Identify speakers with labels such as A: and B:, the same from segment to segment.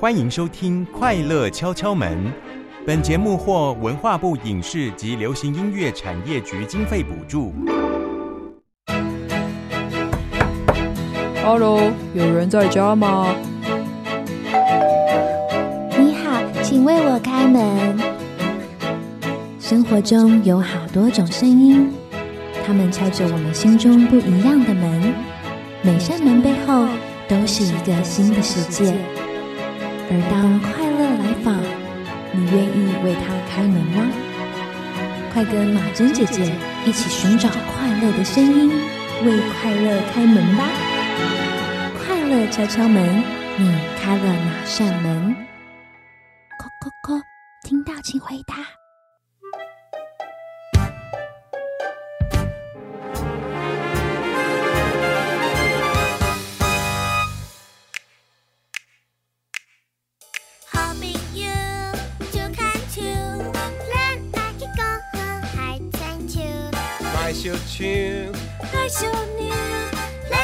A: 欢迎收听《快乐敲敲门》。本节目获文化部影视及流行音乐产业局经费补助。
B: Hello，有人在家吗？
C: 你好，请为我开门。生活中有好多种声音，它们敲着我们心中不一样的门。每扇门背后都是一个新的世界。而当快乐来访，你愿意为他开门吗？快跟马珍姐姐一起寻找快乐的声音，为快乐开门吧！快乐敲敲门，你开了哪扇门？叩叩叩，听到请回答。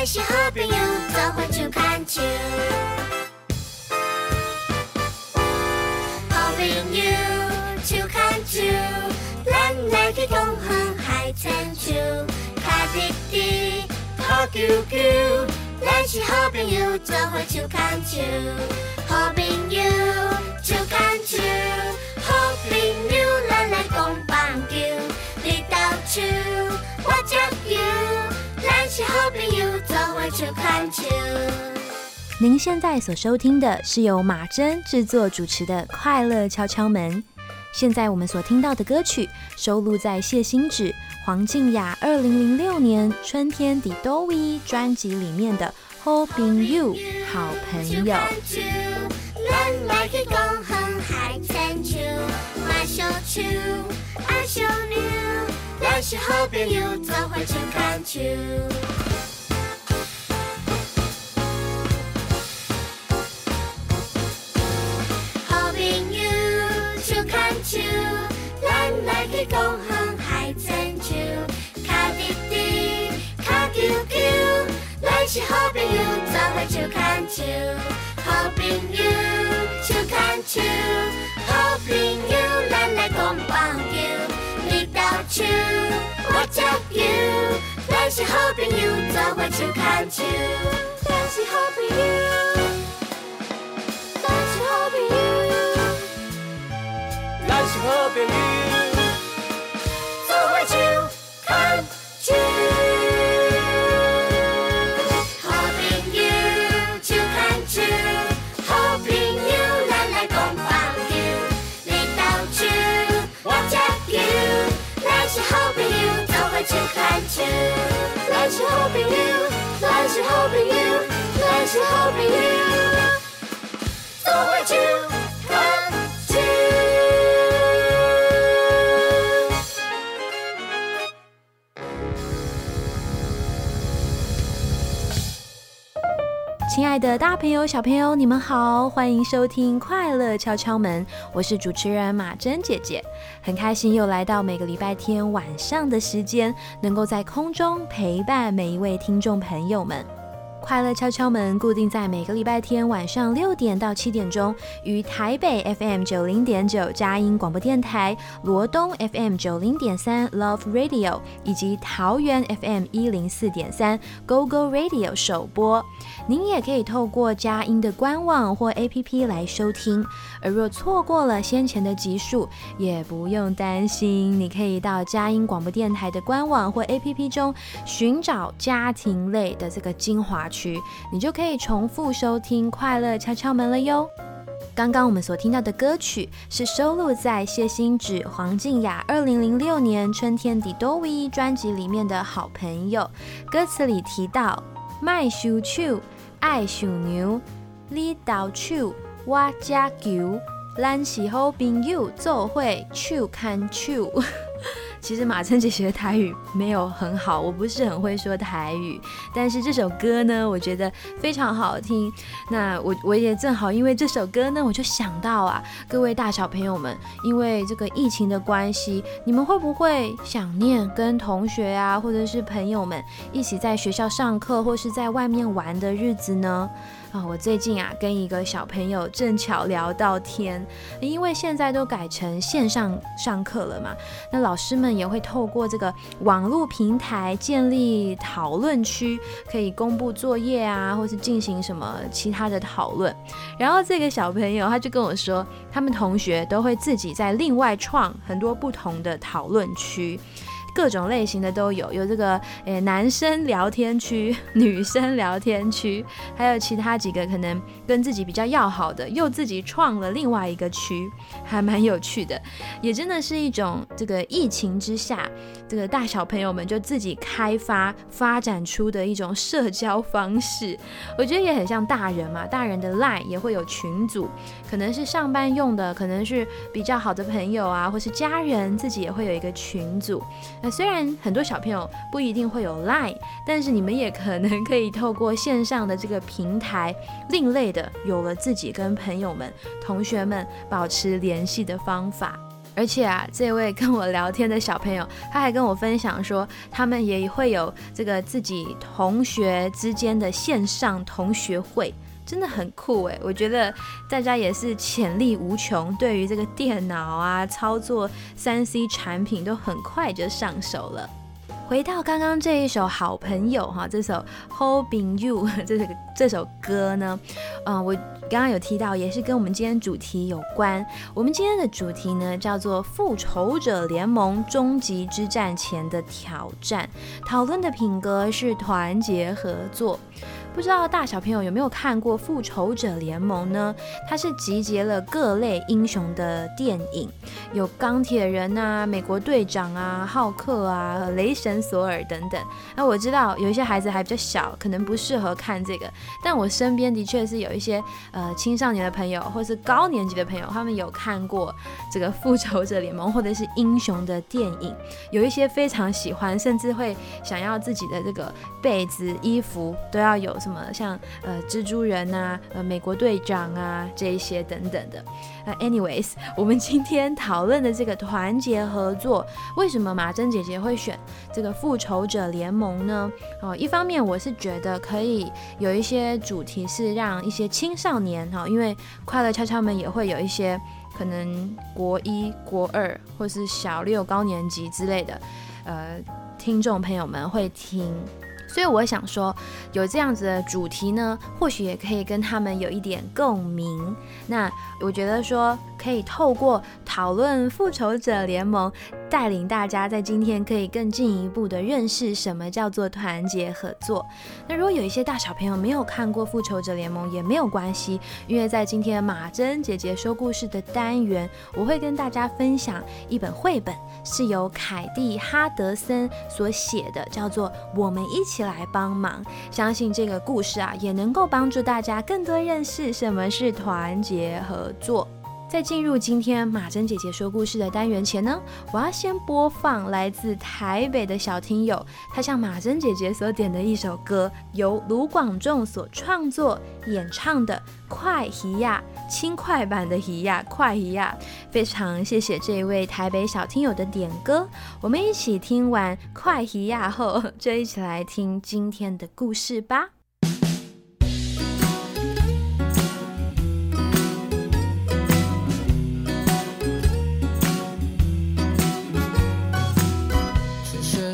D: 是好朋友，做伙就看球。好朋友就看球，咱来去讲好海参球。卡滴滴，
E: 打球球，
D: 咱是好朋友，做伙就看球。好朋友就看球，好朋友咱来讲棒球。你投球，我接球，咱是好朋友，做伙就看球。
C: 您现在所收听的是由马珍制作主持的《快乐敲敲门》。现在我们所听到的歌曲收录在谢欣芷、黄静雅二零零六年《春天的多维》专辑里面的《Hoping You》好朋友。
D: 咱来去讲航海参球，买小球，爱小牛，咱是好朋友，做伙去看球。好朋友就看球，咱来去讲航海参球，卡滴滴，卡球球，咱是好朋友，做伙就看球。好朋友就看球，好朋友咱来讲棒球，你投球，我接球，咱是好朋友，做伙就看球，咱是好朋友。咱是好朋友，
E: 咱是好朋
D: 做伙就看球。咱是好朋友，咱是好朋友，咱是好
C: 亲爱的大朋友、小朋友，你们好，欢迎收听《快乐敲敲门》，我是主持人马珍姐姐，很开心又来到每个礼拜天晚上的时间，能够在空中陪伴每一位听众朋友们。快乐敲敲门固定在每个礼拜天晚上六点到七点钟，于台北 FM 九零点九佳音广播电台、罗东 FM 九零点三 Love Radio 以及桃园 FM 一零四点三 Go Go Radio 首播。您也可以透过佳音的官网或 APP 来收听。而若错过了先前的集数，也不用担心，你可以到佳音广播电台的官网或 APP 中寻找家庭类的这个精华区，你就可以重复收听《快乐敲敲门》了哟。刚刚我们所听到的歌曲是收录在谢欣芷、黄静雅二零零六年《春天的多维》专辑里面的好朋友。歌词里提到：“卖手手，爱小牛，你投手，我接球，咱是好朋友，做伙手牵手。”其实马珍姐姐的台语没有很好，我不是很会说台语，但是这首歌呢，我觉得非常好听。那我我也正好因为这首歌呢，我就想到啊，各位大小朋友们，因为这个疫情的关系，你们会不会想念跟同学啊，或者是朋友们一起在学校上课或是在外面玩的日子呢？啊，我最近啊跟一个小朋友正巧聊到天，因为现在都改成线上上课了嘛，那老师们也会透过这个网络平台建立讨论区，可以公布作业啊，或是进行什么其他的讨论。然后这个小朋友他就跟我说，他们同学都会自己在另外创很多不同的讨论区。各种类型的都有，有这个诶男生聊天区、女生聊天区，还有其他几个可能跟自己比较要好的，又自己创了另外一个区，还蛮有趣的。也真的是一种这个疫情之下，这个大小朋友们就自己开发发展出的一种社交方式。我觉得也很像大人嘛，大人的 line 也会有群组，可能是上班用的，可能是比较好的朋友啊，或是家人自己也会有一个群组。虽然很多小朋友不一定会有 Line，但是你们也可能可以透过线上的这个平台，另类的有了自己跟朋友们、同学们保持联系的方法。而且啊，这位跟我聊天的小朋友，他还跟我分享说，他们也会有这个自己同学之间的线上同学会。真的很酷诶，我觉得大家也是潜力无穷，对于这个电脑啊操作三 C 产品都很快就上手了。回到刚刚这一首好朋友哈，这首 Holding You 这个这首歌呢，嗯，我刚刚有提到，也是跟我们今天主题有关。我们今天的主题呢叫做《复仇者联盟：终极之战前的挑战》，讨论的品格是团结合作。不知道大小朋友有没有看过《复仇者联盟》呢？它是集结了各类英雄的电影，有钢铁人啊、美国队长啊、浩克啊、雷神索尔等等。那我知道有一些孩子还比较小，可能不适合看这个，但我身边的确是有一些呃青少年的朋友，或是高年级的朋友，他们有看过这个《复仇者联盟》或者是英雄的电影，有一些非常喜欢，甚至会想要自己的这个被子、衣服都要有。什么像呃蜘蛛人呐，呃美国队长啊这一些等等的。呃，anyways，我们今天讨论的这个团结合作，为什么马珍姐姐会选这个复仇者联盟呢？哦，一方面我是觉得可以有一些主题是让一些青少年哈，因为快乐悄悄们也会有一些可能国一、国二或是小六高年级之类的呃听众朋友们会听。所以我想说，有这样子的主题呢，或许也可以跟他们有一点共鸣。那我觉得说，可以透过讨论复仇者联盟。带领大家在今天可以更进一步的认识什么叫做团结合作。那如果有一些大小朋友没有看过《复仇者联盟》也没有关系，因为在今天马珍姐姐说故事的单元，我会跟大家分享一本绘本，是由凯蒂哈德森所写的，叫做《我们一起来帮忙》。相信这个故事啊，也能够帮助大家更多认识什么是团结合作。在进入今天马珍姐姐说故事的单元前呢，我要先播放来自台北的小听友，他向马珍姐姐所点的一首歌，由卢广仲所创作演唱的《快一呀》，轻快版的一呀，快一呀。非常谢谢这位台北小听友的点歌，我们一起听完《快一呀》后，就一起来听今天的故事吧。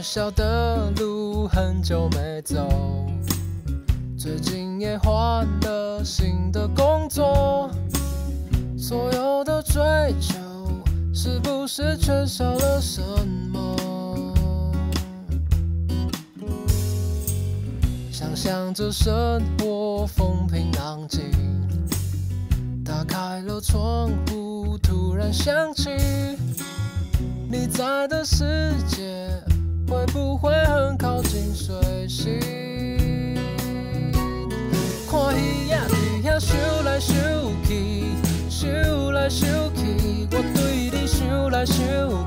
E: 小的路很久没走，最近也换了新的工作，所有的追求是不是缺少了什么？想象着生活风平浪静，打开了窗户，突然想起你在的世界。会不会很靠近水星？看鱼仔伫遐游来游去，游来游去，我对你想来想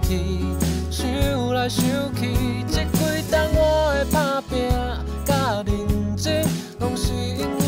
E: 去，想来想去，这几冬我的打拼甲认真，拢是因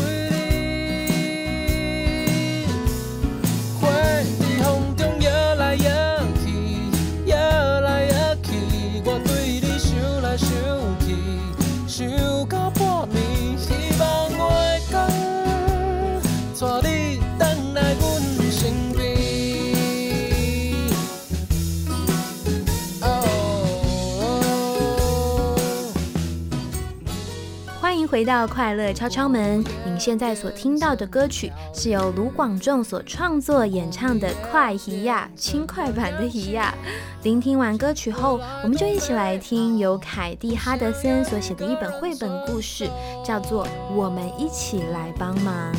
C: 回到快乐敲敲门。您现在所听到的歌曲是由卢广仲所创作演唱的《快一亚》，轻快版的一亚。聆听完歌曲后，我们就一起来听由凯蒂哈德森所写的一本绘本故事，叫做《我们一起来帮忙》。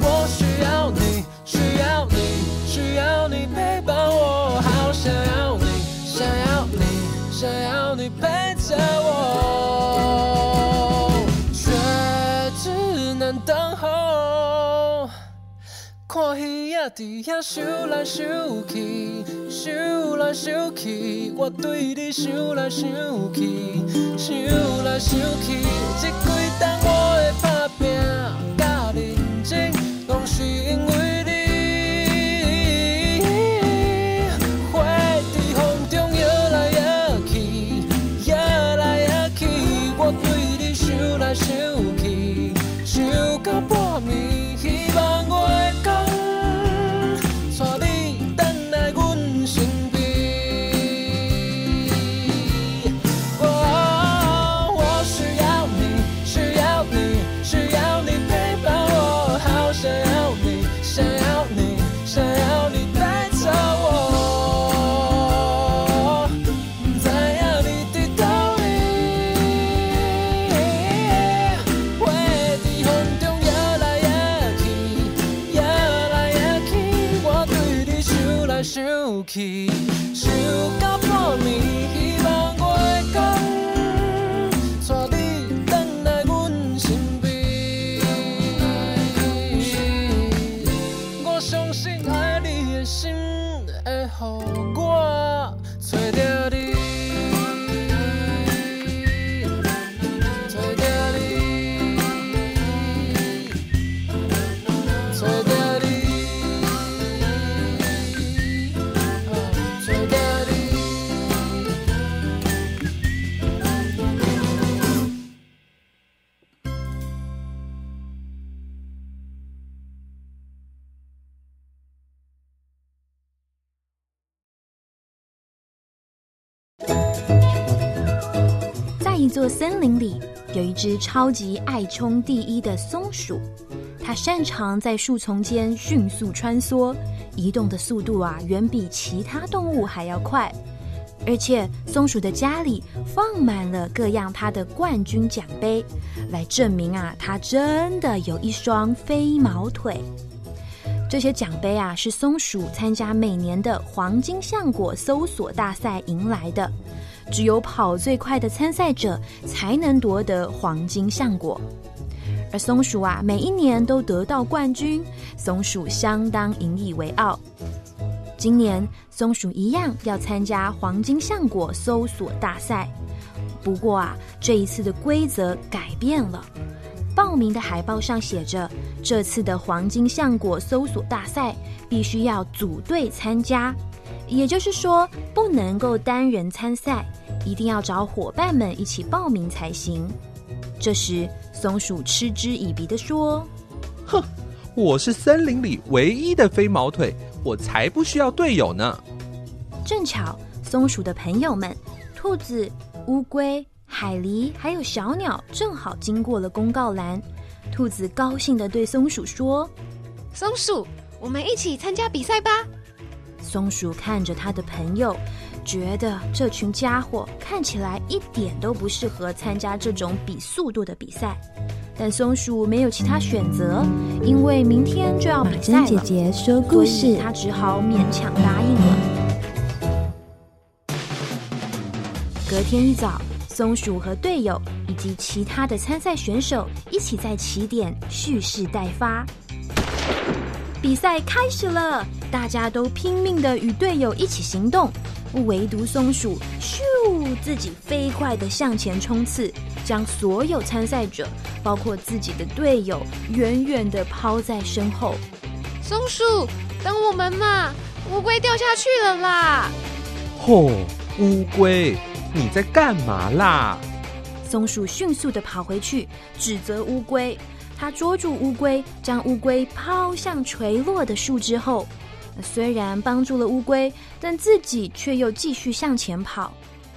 E: 我需要你，需要你，需要你陪伴我，好想要你，想要你，想要你陪着我，看鱼仔伫遐游来游去，游来游去，我对你想来想去，想来想去，这几冬我会打拼甲认真，拢是因为
C: 座森林里，有一只超级爱冲第一的松鼠，它擅长在树丛间迅速穿梭，移动的速度啊，远比其他动物还要快。而且，松鼠的家里放满了各样它的冠军奖杯，来证明啊，它真的有一双飞毛腿。这些奖杯啊，是松鼠参加每年的黄金橡果搜索大赛赢来的。只有跑最快的参赛者才能夺得黄金橡果。而松鼠啊，每一年都得到冠军，松鼠相当引以为傲。今年，松鼠一样要参加黄金橡果搜索大赛，不过啊，这一次的规则改变了。报名的海报上写着，这次的黄金橡果搜索大赛必须要组队参加，也就是说，不能够单人参赛，一定要找伙伴们一起报名才行。这时，松鼠嗤之以鼻的说
F: 哼，我是森林里唯一的飞毛腿，我才不需要队友呢。：“
C: 正巧，松鼠的朋友们，兔子、乌龟、海狸还有小鸟正好经过了公告栏。兔子高兴地对松鼠说。”
B: 松鼠，我们一起参加比赛吧！
C: 松鼠看着他的朋友，觉得这群家伙看起来一点都不适合参加这种比速度的比赛。但松鼠没有其他选择，因为明天就要比赛了，
G: 姐说
C: 所以他只好勉强答应了。隔天一早，松鼠和队友以及其他的参赛选手一起在起点蓄势待发。比赛开始了，大家都拼命的与队友一起行动，唯独松鼠咻，自己飞快的向前冲刺，将所有参赛者，包括自己的队友，远远的抛在身后。
B: 松鼠，等我们嘛！乌龟掉下去了啦！
F: 吼、乌龟，你在干嘛啦？
C: 松鼠迅速的跑回去，指责乌龟。它捉住乌龟，将乌龟抛向垂落的树枝后。虽然帮助了乌龟，但自己却又继续向前跑。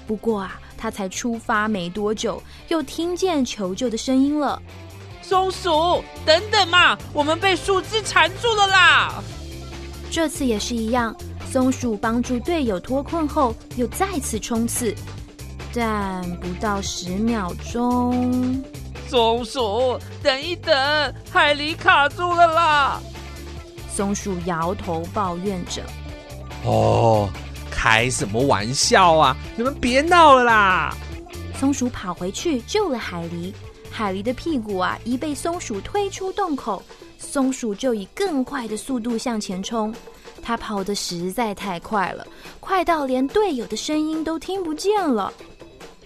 C: 不过啊，他才出发没多久，又听见求救的声音了。
G: 松鼠，等等嘛，我们被树枝缠住了啦！
C: 这次也是一样，松鼠帮助队友脱困后，又再次冲刺，但不到十秒钟，
G: 松鼠，等一等，海狸卡住了啦！
C: 松鼠摇头抱怨着。
F: 哦，开什么玩笑啊！你们别闹了啦！
C: 松鼠跑回去救了海狸。海狸的屁股啊，一被松鼠推出洞口，松鼠就以更快的速度向前冲。它跑得实在太快了，快到连队友的声音都听不见了。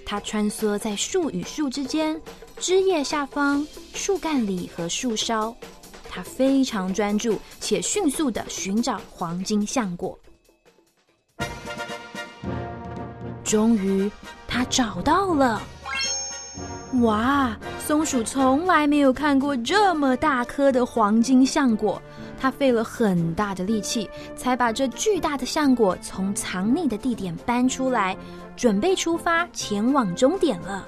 C: 它穿梭在树与树之间，枝叶下方、树干里和树梢。他非常专注且迅速地寻找黄金橡果。终于，他找到了。哇！松鼠从来没有看过这么大颗的黄金橡果，它费了很大的力气，才把这巨大的橡果从藏匿的地点搬出来，准备出发前往终点了。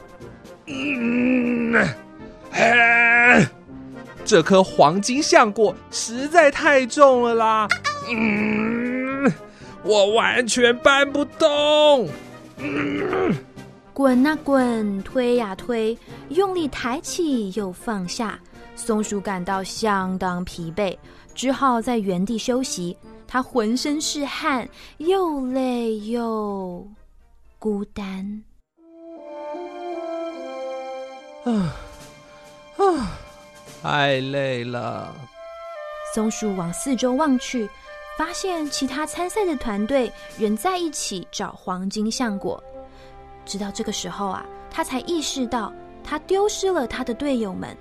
F: 这颗黄金橡果实在太重了啦！嗯，我完全搬不动。
C: 嗯。滚啊滚，推呀推，用力抬起又放下。松鼠感到相当疲惫，只好在原地休息。它浑身是汗，又累又孤单。
F: 啊啊，太累了。
C: 松鼠往四周望去，发现其他参赛的团队仍在一起找黄金橡果。直到这个时候啊，他才意识到他丢失了他的队友们。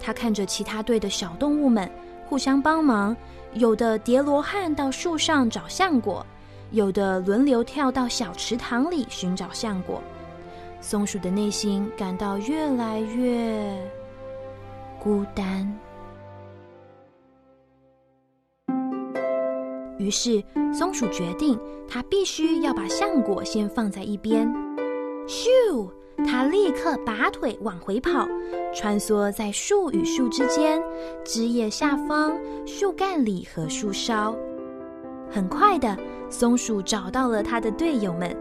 C: 他看着其他队的小动物们互相帮忙，有的叠罗汉到树上找橡果，有的轮流跳到小池塘里寻找橡果。松鼠的内心感到越来越孤单。于是，松鼠决定，它必须要把橡果先放在一边。咻！它立刻拔腿往回跑，穿梭在树与树之间、枝叶下方、树干里和树梢。很快的，松鼠找到了他的队友们。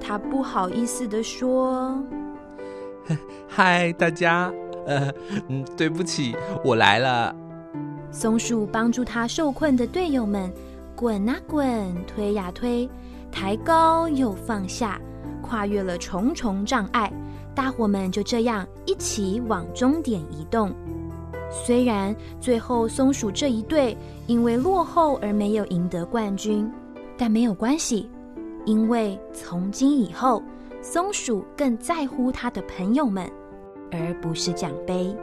C: 他不好意思地说：“
F: 嗨，大家，呃，嗯，对不起，我来了。”
C: 松鼠帮助他受困的队友们滚啊滚，推呀推，抬高又放下。跨越了重重障碍，大伙们就这样一起往终点移动。虽然最后松鼠这一队因为落后而没有赢得冠军，但没有关系，因为从今以后，松鼠更在乎他的朋友们，而不是奖杯。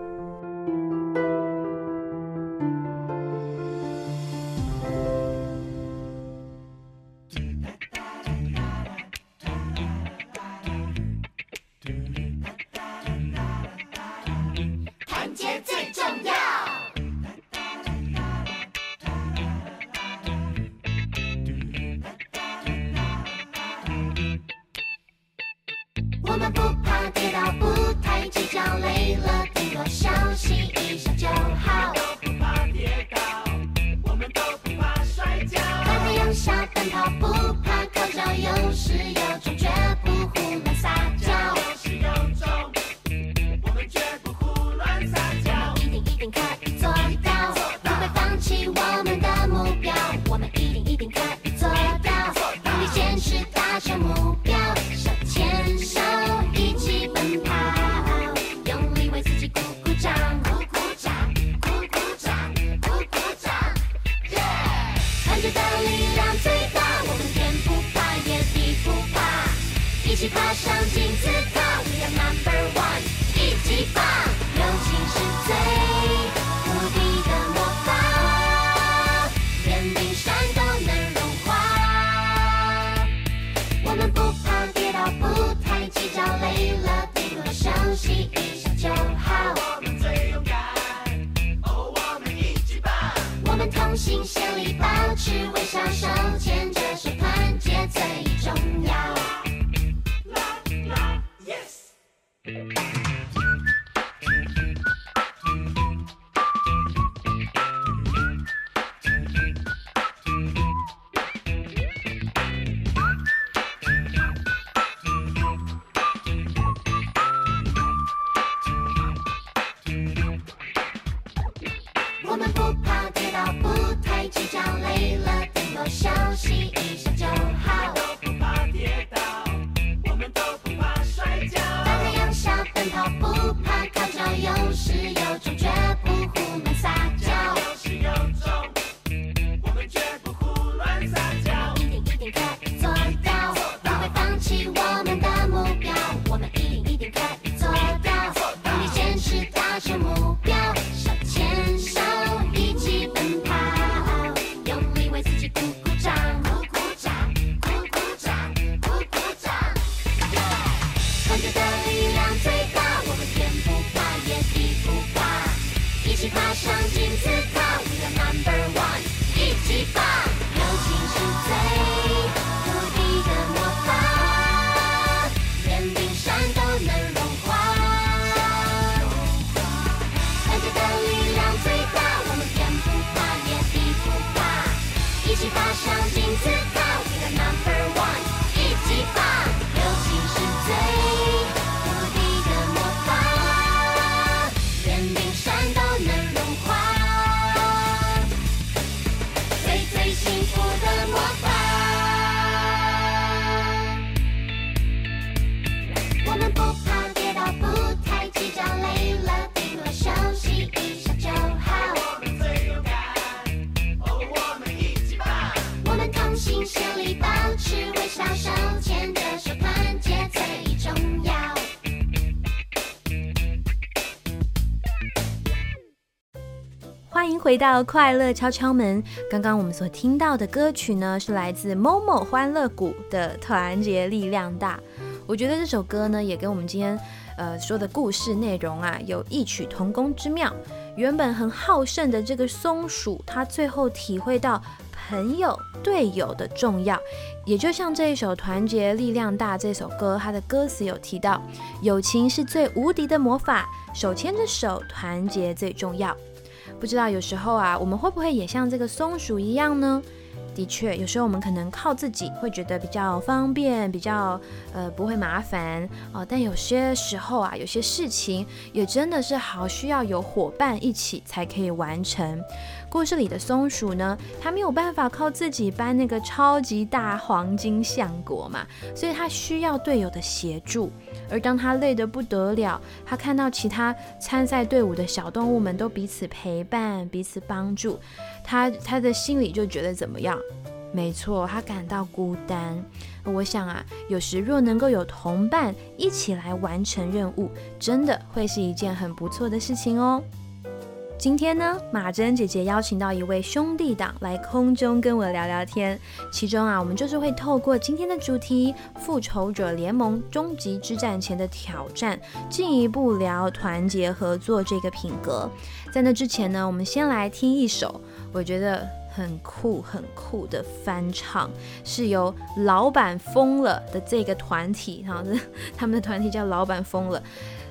C: 回到快乐敲敲门。刚刚我们所听到的歌曲呢，是来自某某欢乐谷的《团结力量大》。我觉得这首歌呢，也跟我们今天呃说的故事内容啊，有异曲同工之妙。原本很好胜的这个松鼠，它最后体会到朋友、队友的重要。也就像这一首《团结力量大》这首歌，它的歌词有提到，友情是最无敌的魔法，手牵着手，团结最重要。不知道有时候啊，我们会不会也像这个松鼠一样呢？的确，有时候我们可能靠自己会觉得比较方便，比较呃不会麻烦哦、但有些时候啊，有些事情也真的是好需要有伙伴一起才可以完成。故事里的松鼠呢，它没有办法靠自己搬那个超级大黄金橡果嘛，所以它需要队友的协助。而当它累得不得了，它看到其他参赛队伍的小动物们都彼此陪伴、彼此帮助，他他的心里就觉得怎么样？没错，他感到孤单。我想啊，有时若能够有同伴一起来完成任务，真的会是一件很不错的事情哦。今天呢，马珍姐姐邀请到一位兄弟党来空中跟我聊聊天。其中啊，我们就是会透过今天的主题《复仇者联盟：终极之战前的挑战》，进一步聊团结合作这个品格。在那之前呢，我们先来听一首我觉得很酷很酷的翻唱，是由老板疯了的这个团体，哈，他们的团体叫老板疯了。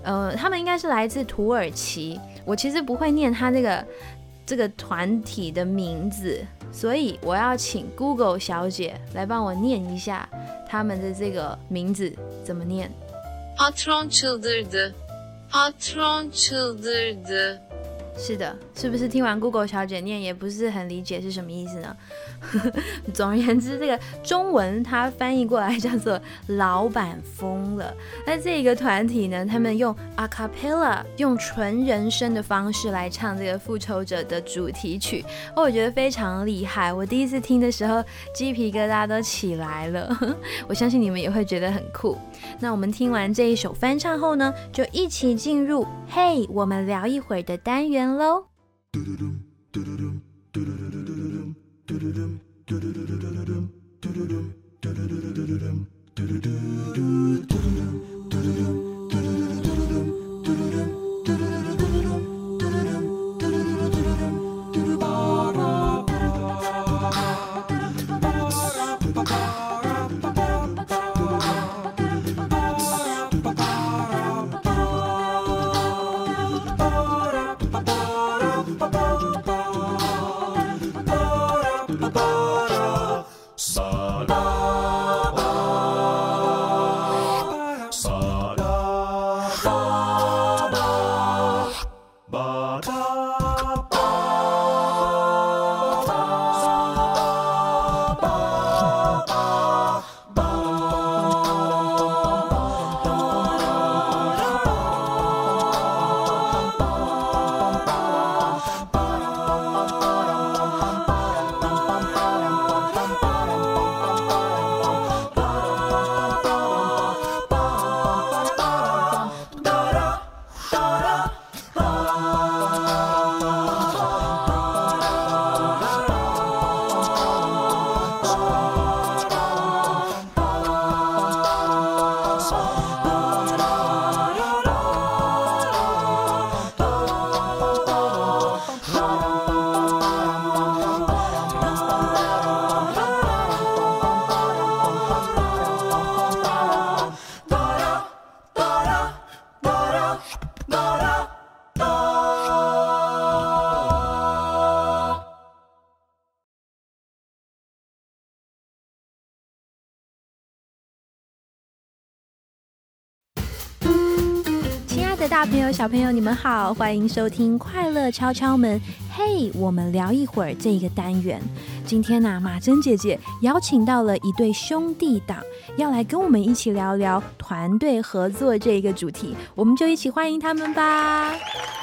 C: 呃，他们应该是来自土耳其。我其实不会念他这个这个团体的名字，所以我要请 Google 小姐来帮我念一下他们的这个名字怎么念。
H: Patron çıldırdı. Patron çıldırdı.
C: 是的，是不是听完 Google 小姐念也不是很理解是什么意思呢？总而言之，这个中文它翻译过来叫做“老板疯了”。那这一个团体呢，他们用 a cappella 用纯人声的方式来唱这个《复仇者》的主题曲，哦，我觉得非常厉害。我第一次听的时候，鸡皮疙瘩都起来了。我相信你们也会觉得很酷。那我们听完这一首翻唱后呢，就一起进入嘿，我们聊一会儿的单元喽。的大朋友、小朋友，你们好，欢迎收听《快乐敲敲门》。嘿，我们聊一会儿这一个单元。今天呢、马珍姐姐邀请到了一对兄弟档，要来跟我们一起聊聊团队合作这一个主题，我们就一起欢迎他们吧。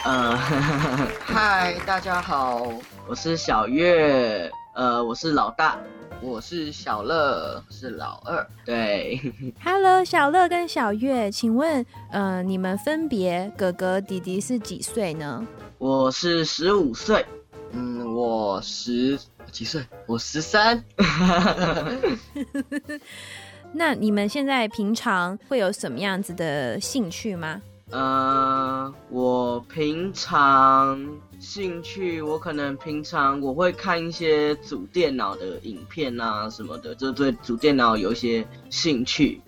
I: 呃，嗨，大家好，我是小月，呃，我是老大，我是小乐，是老二，对
C: ，Hello，小乐跟小月，请问，呃，你们分别哥哥弟弟是几岁呢？
I: 我是十五岁，
J: 嗯，我十几岁，我十三。
C: 那你们现在平常会有什么样子的兴趣吗？
I: 呃，我平常兴趣，我可能平常我会看一些组电脑的影片啊什么的，就对组电脑有一些兴趣。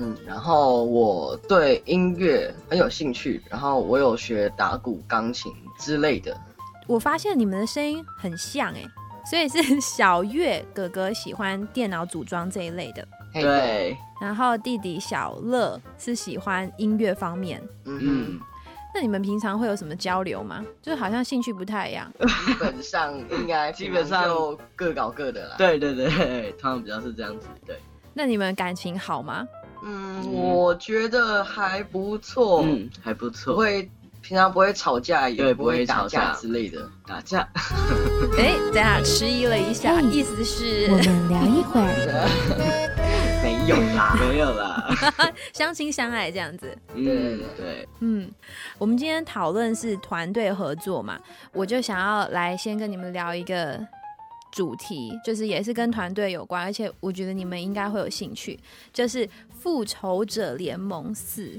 J: 嗯，然后我对音乐很有兴趣，然后我有学打鼓、钢琴之类的。
C: 我发现你们的声音很像哎，所以是小月哥哥喜欢电脑组装这一类的，
I: 对，
C: 然后弟弟小乐是喜欢音乐方面。
J: 嗯
I: 嗯，
C: 那你们平常会有什么交流吗？就是好像兴趣不太一样。
J: 基本上应该
I: 基本上
J: 就各搞各的啦。，
I: 对对对对，他们比较是这样子，对，
C: 那你们感情好吗？
J: 嗯，我觉得还不错，
I: 嗯，还不
J: 不
I: 错，
J: 会平常不会吵架，也
I: 不
J: 不会打
I: 架
J: 架之类的。
I: 打架，
C: 哎，等一下迟疑了一下，
I: 嗯
C: 意思是
K: 我们聊一会儿。
J: 没有啦，
I: 没有啦，
C: 相亲相爱这样子。
I: 嗯，对，
C: 嗯，我们今天讨论是团队合作嘛，我就想要来先跟你们聊一个主题，就是也是跟团队有关，而且我觉得你们应该会有兴趣，就是《复仇者联盟四：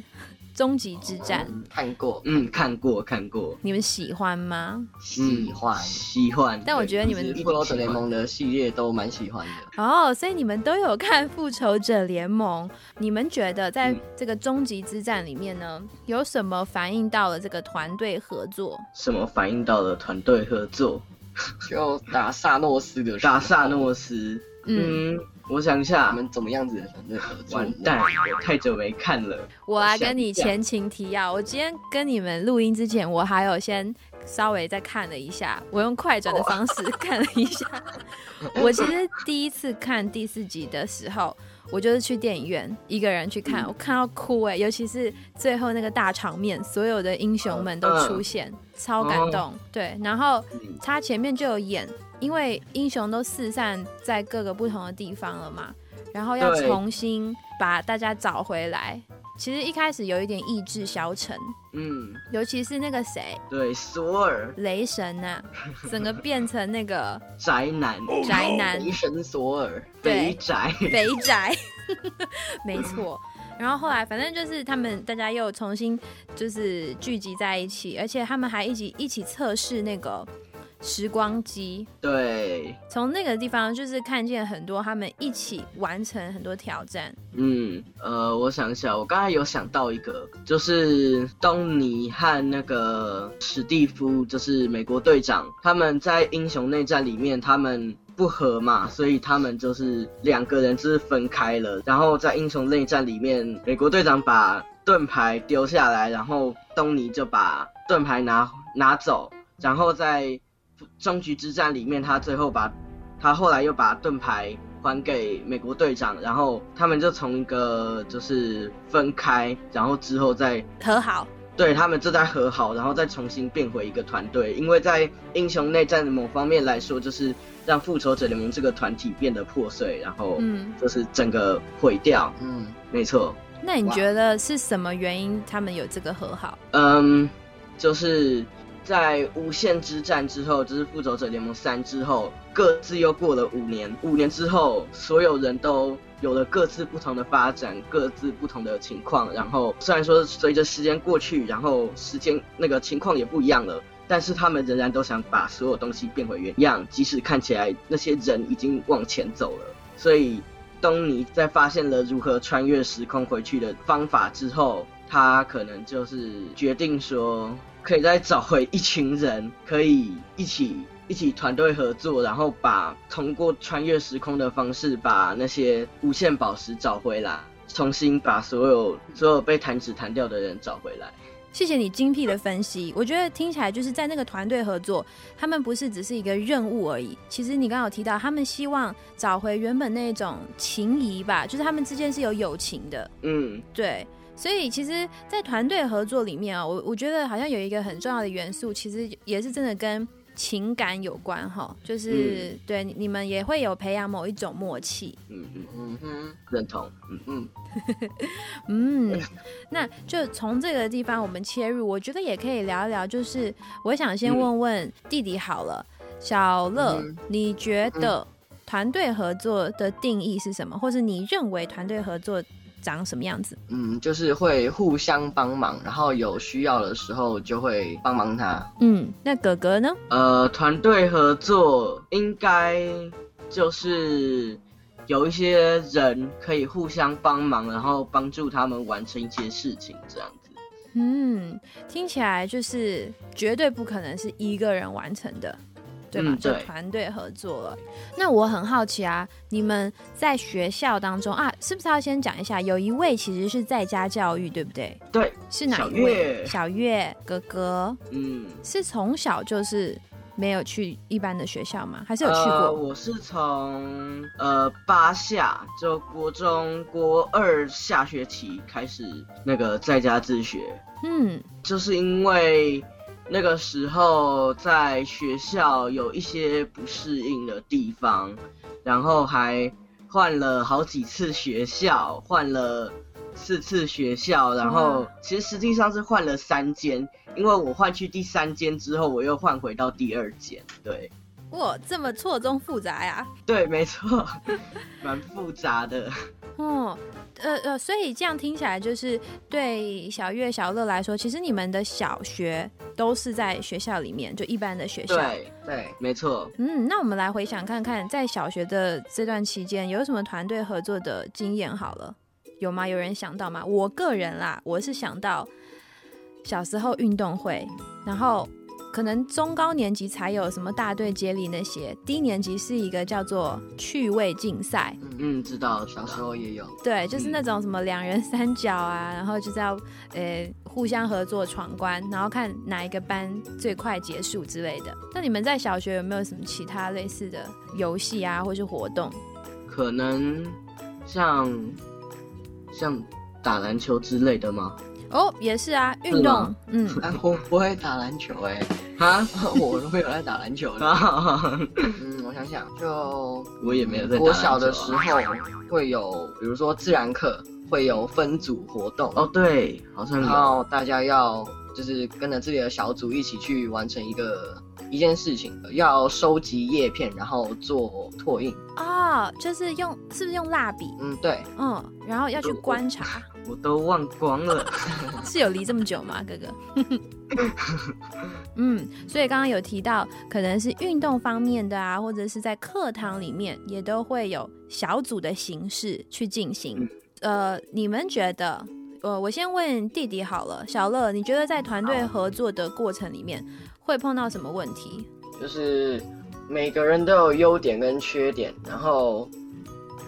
C: 终极之战》，
J: 看过，
I: 嗯，看过看过，
C: 你们喜欢吗？
J: 喜欢。
I: 喜欢，
C: 但我觉得你们
J: 复仇者联盟的系列都蛮喜欢的。
C: 哦，所以你们都有看《复仇者联盟》，你们觉得在
I: 嗯
C: 这个终极之战里面呢，有什么反映到了这个团队合作？
I: 什么反映到了团队合作？
J: 就打萨诺斯的
I: 打萨诺斯，
C: 嗯
I: 嗯，我想一
J: 我
I: 下，
J: 们怎么样子的团队合作？
I: 完蛋，我太久没看了，
C: 我来
I: 想
C: 跟你前情提要，我今天跟你们录音之前，我还有先稍微再看了一下，我用快转的方式 看了一下。我其实第一次看第四集的时候，我就是去电影院一个人去看，我看到哭哎、尤其是最后那个大场面，所有的英雄们都出现，超感动。对，然后
I: 嗯
C: 他前面就有演，因为英雄都四散在各个不同的地方了嘛，然后要重新把大家找回来。其实一开始有一点意志消沉，
I: 嗯，
C: 尤其是那个谁，
I: 对，索尔。
C: 雷神呐、整个变成那个
I: 宅男，
C: 宅男。
J: 雷神索尔，
I: 肥宅，
C: 肥宅，没错。然后后来反正就是他们大家又重新就是聚集在一起，而且他们还一起一起测试那个时光机，
I: 对，
C: 从那个地方就是看见很多他们一起完成很多挑战。
I: 嗯，呃，我想一下，我刚才有想到一个，就是东尼和那个史蒂夫，就是美国队长，他们在英雄内战里面，他们不和嘛，所以他们就是两个人就是分开了。然后在英雄内战里面，美国队长把盾牌丢下来，然后东尼就把盾牌拿拿走，然后在终局之战里面，他最后把他后来又把盾牌还给美国队长，然后他们就从一个就是分开，然后之后再
C: 和好，
I: 对他们就在和好，然后再重新变回一个团队。因为在英雄内战的某方面来说，就是让复仇者联盟这个团体变得破碎，然后
C: 嗯，
I: 就是整个毁掉。
J: 嗯，
I: 没错，
C: 那你觉得是什么原因他们有这个和好？
I: 嗯，就是在无限之战之后，就是复仇者联盟三之后，各自又过了五年。五年之后，所有人都有了各自不同的发展，各自不同的情况。然后虽然说随着时间过去，然后时间那个情况也不一样了。但是他们仍然都想把所有东西变回原样，即使看起来那些人已经往前走了。所以，东尼在发现了如何穿越时空回去的方法之后，他可能就是决定说，可以再找回一群人，可以一起一起团队合作，然后把通过穿越时空的方式把那些无限宝石找回来，重新把所有所有被弹指弹掉的人找回来。
C: 谢谢你精辟的分析，我觉得听起来就是在那个团队合作，他们不是只是一个任务而已。其实你刚刚有提到，他们希望找回原本那种情谊吧，就是他们之间是有友情的。
I: 嗯，
C: 对。所以其实，在团队合作里面啊，我我觉得好像有一个很重要的元素，其实也是真的跟情感有关哈，就是、对你们也会有培养某一种默契。
I: 嗯嗯，
J: 嗯哼，
I: 认同。嗯
J: 嗯，
C: 嗯，那就从这个地方我们切入，我觉得也可以聊一聊。就是我想先问问弟弟好了，小乐，
J: 嗯
C: 你觉得团队合作的定义是什么，或是你认为团队合作长什么样子？
J: 嗯，就是会互相帮忙，然后有需要的时候就会帮忙他。
C: 嗯，那哥哥呢？
I: 呃，团队合作应该就是有一些人可以互相帮忙，然后帮助他们完成一些事情，这样子。
C: 嗯，听起来就是绝对不可能是一个人完成的，对吧？就团队合作了。那我很好奇啊，你们在学校当中啊，是不是要先讲一下？有一位其实是在家教育，对不对？
I: 对，
C: 是哪一位？
I: 月
C: 小月哥哥
I: 嗯，
C: 是从小就是没有去一般的学校吗？还是有去
I: 呃，
C: 过？
I: 我是从呃八下，就国中国二下学期开始那个在家自学，
C: 嗯
I: 就是因为那个时候在学校有一些不适应的地方，然后还换了好几次学校，换了四次学校，然后其实实际上是换了三间，因为我换去第三间之后，我又换回到第二间，对。
C: 哇，这么错综复杂呀！
I: 对，没错，蛮复杂的。
C: 哦，呃呃，所以这样听起来就是对小月、小乐来说，其实你们的小学都是在学校里面，就一般的学校。
I: 对
J: 对，
I: 没错。
C: 嗯，那我们来回想看看，在小学的这段期间，有什么团队合作的经验？好了，有吗？有人想到吗？我个人啦，我是想到小时候运动会，然后可能中高年级才有什么大队接力那些，低年级是一个叫做趣味竞赛。
I: 嗯，知道，
J: 小时候也有。
C: 对，就是那种什么两人三角啊，然后就是要呃互相合作闯关，然后看哪一个班最快结束之类的。那你们在小学有没有什么其他类似的游戏啊，或是活动？
I: 可能像像打篮球之类的吗？
C: 哦，也是啊，运动，嗯，
J: 哎，我不会打篮球哎、
I: 啊，
J: 我都没有在打篮球的。嗯，我想想，就
I: 我也没有在打
J: 国
I: 篮球啊
J: 小的时候会有，比如说自然课会有分组活动，
I: 哦，对，好像
J: 然。后大家要就是跟着自己的小组一起去完成一个一件事情，要收集叶片，然后做拓印。
C: 哦，就是用是不是用蜡笔？
J: 嗯，对，
C: 嗯，然后要去观察，
I: 我都忘光了。
C: 是有离这么久吗，哥哥？嗯，所以刚刚有提到，可能是运动方面的啊，或者是在课堂里面也都会有小组的形式去进行。呃，你们觉得？呃，我先问弟弟好了，小乐，你觉得在团队合作的过程里面会碰到什么问题？
J: 就是每个人都有优点跟缺点，然后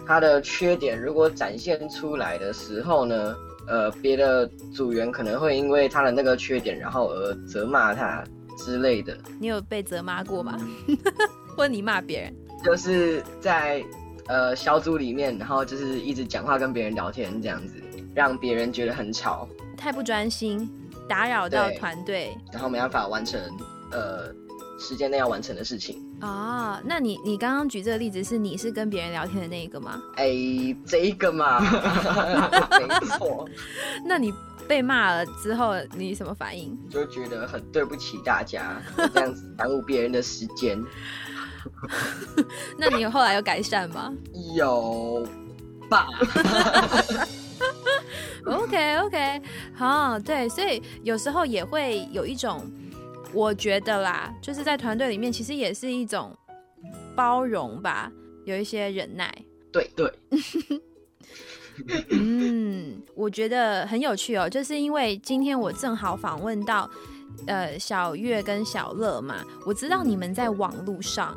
J: 他的缺点如果展现出来的时候呢，呃，别的组员可能会因为他的那个缺点，然后而责骂他之类的。
C: 你有被责骂过吗？或你骂别人？
J: 就是在呃小组里面，然后就是一直讲话跟别人聊天这样子，让别人觉得很吵，
C: 太不专心，打扰到团队
J: 然后没办法完成呃时间内要完成的事情。
C: 啊？那你你刚刚举这个例子，是你是跟别人聊天的那一个吗？
J: 哎，这一个嘛，没错，
C: 那你被骂了之后，你什么反应？
J: 就觉得很对不起大家，这样子耽误别人的时间。
C: 那你后来有改善吗
J: 有吧？？
C: OK OK，好，对，所以有时候也会有一种，我觉得啦，就是在团队里面，其实也是一种包容吧，有一些忍耐。
J: 对
I: 对，
C: 嗯，我觉得很有趣哦，就是因为今天我正好访问到呃小月跟小乐嘛，我知道你们在网络上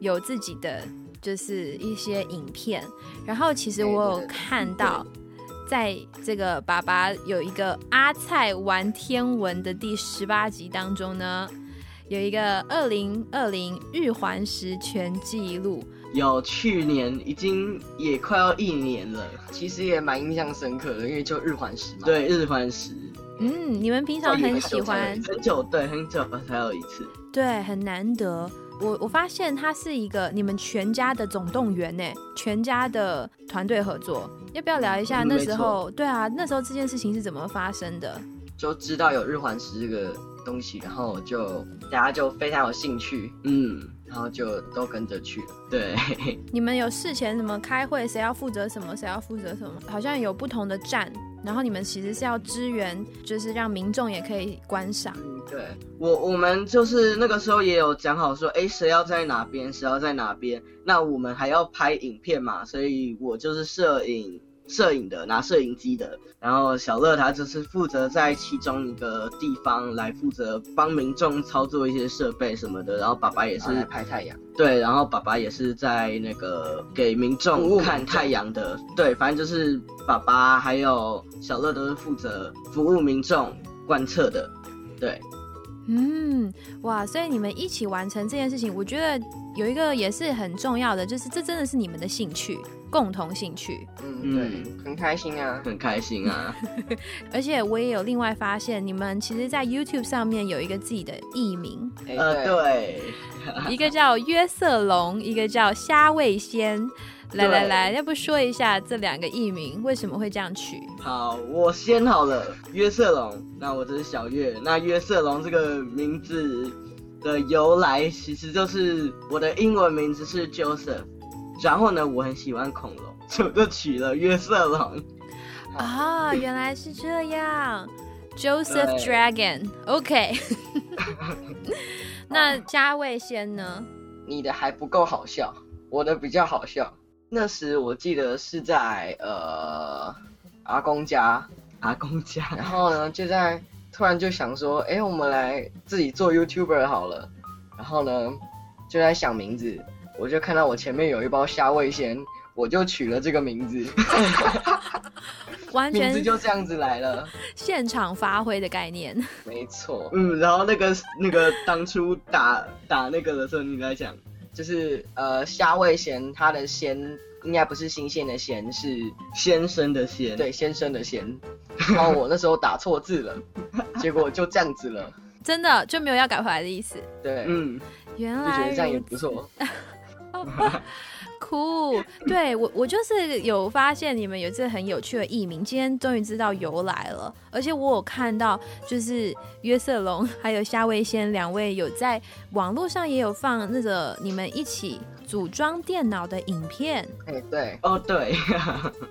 C: 有自己的就是一些影片，然后其实我有看到在这个爸爸有一个阿菜玩天文的第十八集当中呢，有一个二零二零日环食全记录。
I: 有去年已经也快要一年了，
J: 其实也蛮印象深刻的，因为就日环食嘛。
I: 对，日环食。
C: 嗯，你们平常很喜欢
I: 很久，对，很久才有一次，
C: 对，很难得。我我发现它是一个你们全家的总动员呢，全家的团队合作。要不要聊一下那时候？对啊，那时候这件事情是怎么发生的？
J: 就知道有日环食这个东西，然后就大家就非常有兴趣，嗯。然后就都跟着去了。
I: 对，
C: 你们有事前什么开会？谁要负责什么？谁要负责什么？好像有不同的站，然后你们其实是要支援，就是让民众也可以观赏。
I: 对我，我们就是那个时候也有讲好说，哎，谁要在哪边，谁要在哪边。那我们还要拍影片嘛，所以我就是摄影。摄影的拿摄影机的，然后小乐他就是负责在其中一个地方来负责帮民众操作一些设备什么的，然后爸爸也是
J: 拍太阳，
I: 对，然后爸爸也是在那个给民众看太阳的，对，反正就是爸爸还有小乐都是负责服务民众观测的，对。
C: 嗯，哇，所以你们一起完成这件事情，我觉得有一个也是很重要的，就是这真的是你们的兴趣，共同兴趣。
J: 嗯，对，很开心啊，
I: 很开心啊。
C: 而且我也有另外发现，你们其实，在 YouTube 上面有一个自己的艺名。
I: 呃，对，
C: 一个叫约瑟龙，一个叫虾味鲜。来来来，要不说一下这两个艺名为什么会这样取？
I: 好，我先好了，约瑟龙。那我这是小月。那约瑟龙这个名字的由来，其实就是我的英文名字是 Joseph，然后呢，我很喜欢恐龙，所以就取了约瑟龙。
C: 啊，原来是这样，Joseph Dragon。OK。那嘉味先呢？
J: 你的还不够好笑，我的比较好笑。那时我记得是在呃阿公家，
I: 阿公家，
J: 然后呢就在突然就想说，哎，我们来自己做 YouTuber 好了，然后呢就在想名字，我就看到我前面有一包虾味鲜，我就取了这个名字，
C: 完全
J: 名字就这样子来了，
C: 现场发挥的概念，
J: 没错，
I: 嗯，然后那个那个当初打打那个的时候，你在讲。
J: 就是呃虾味鲜，它的鲜应该不是新鲜的鲜，是
I: 先生的鲜。
J: 对，先生的鲜。然后我那时候打错字了，结果就这样子了。
C: 真的就没有要改回来的意思。
J: 对，
I: 嗯，
C: 原来
J: 觉得这样也不错。
C: 酷，对我我就是有发现你们有这很有趣的艺名，今天终于知道由来了。而且我有看到，就是约瑟龙还有夏威仙两位有在网络上也有放那个你们一起组装电脑的影片。
J: 哎，对，
I: 哦，对，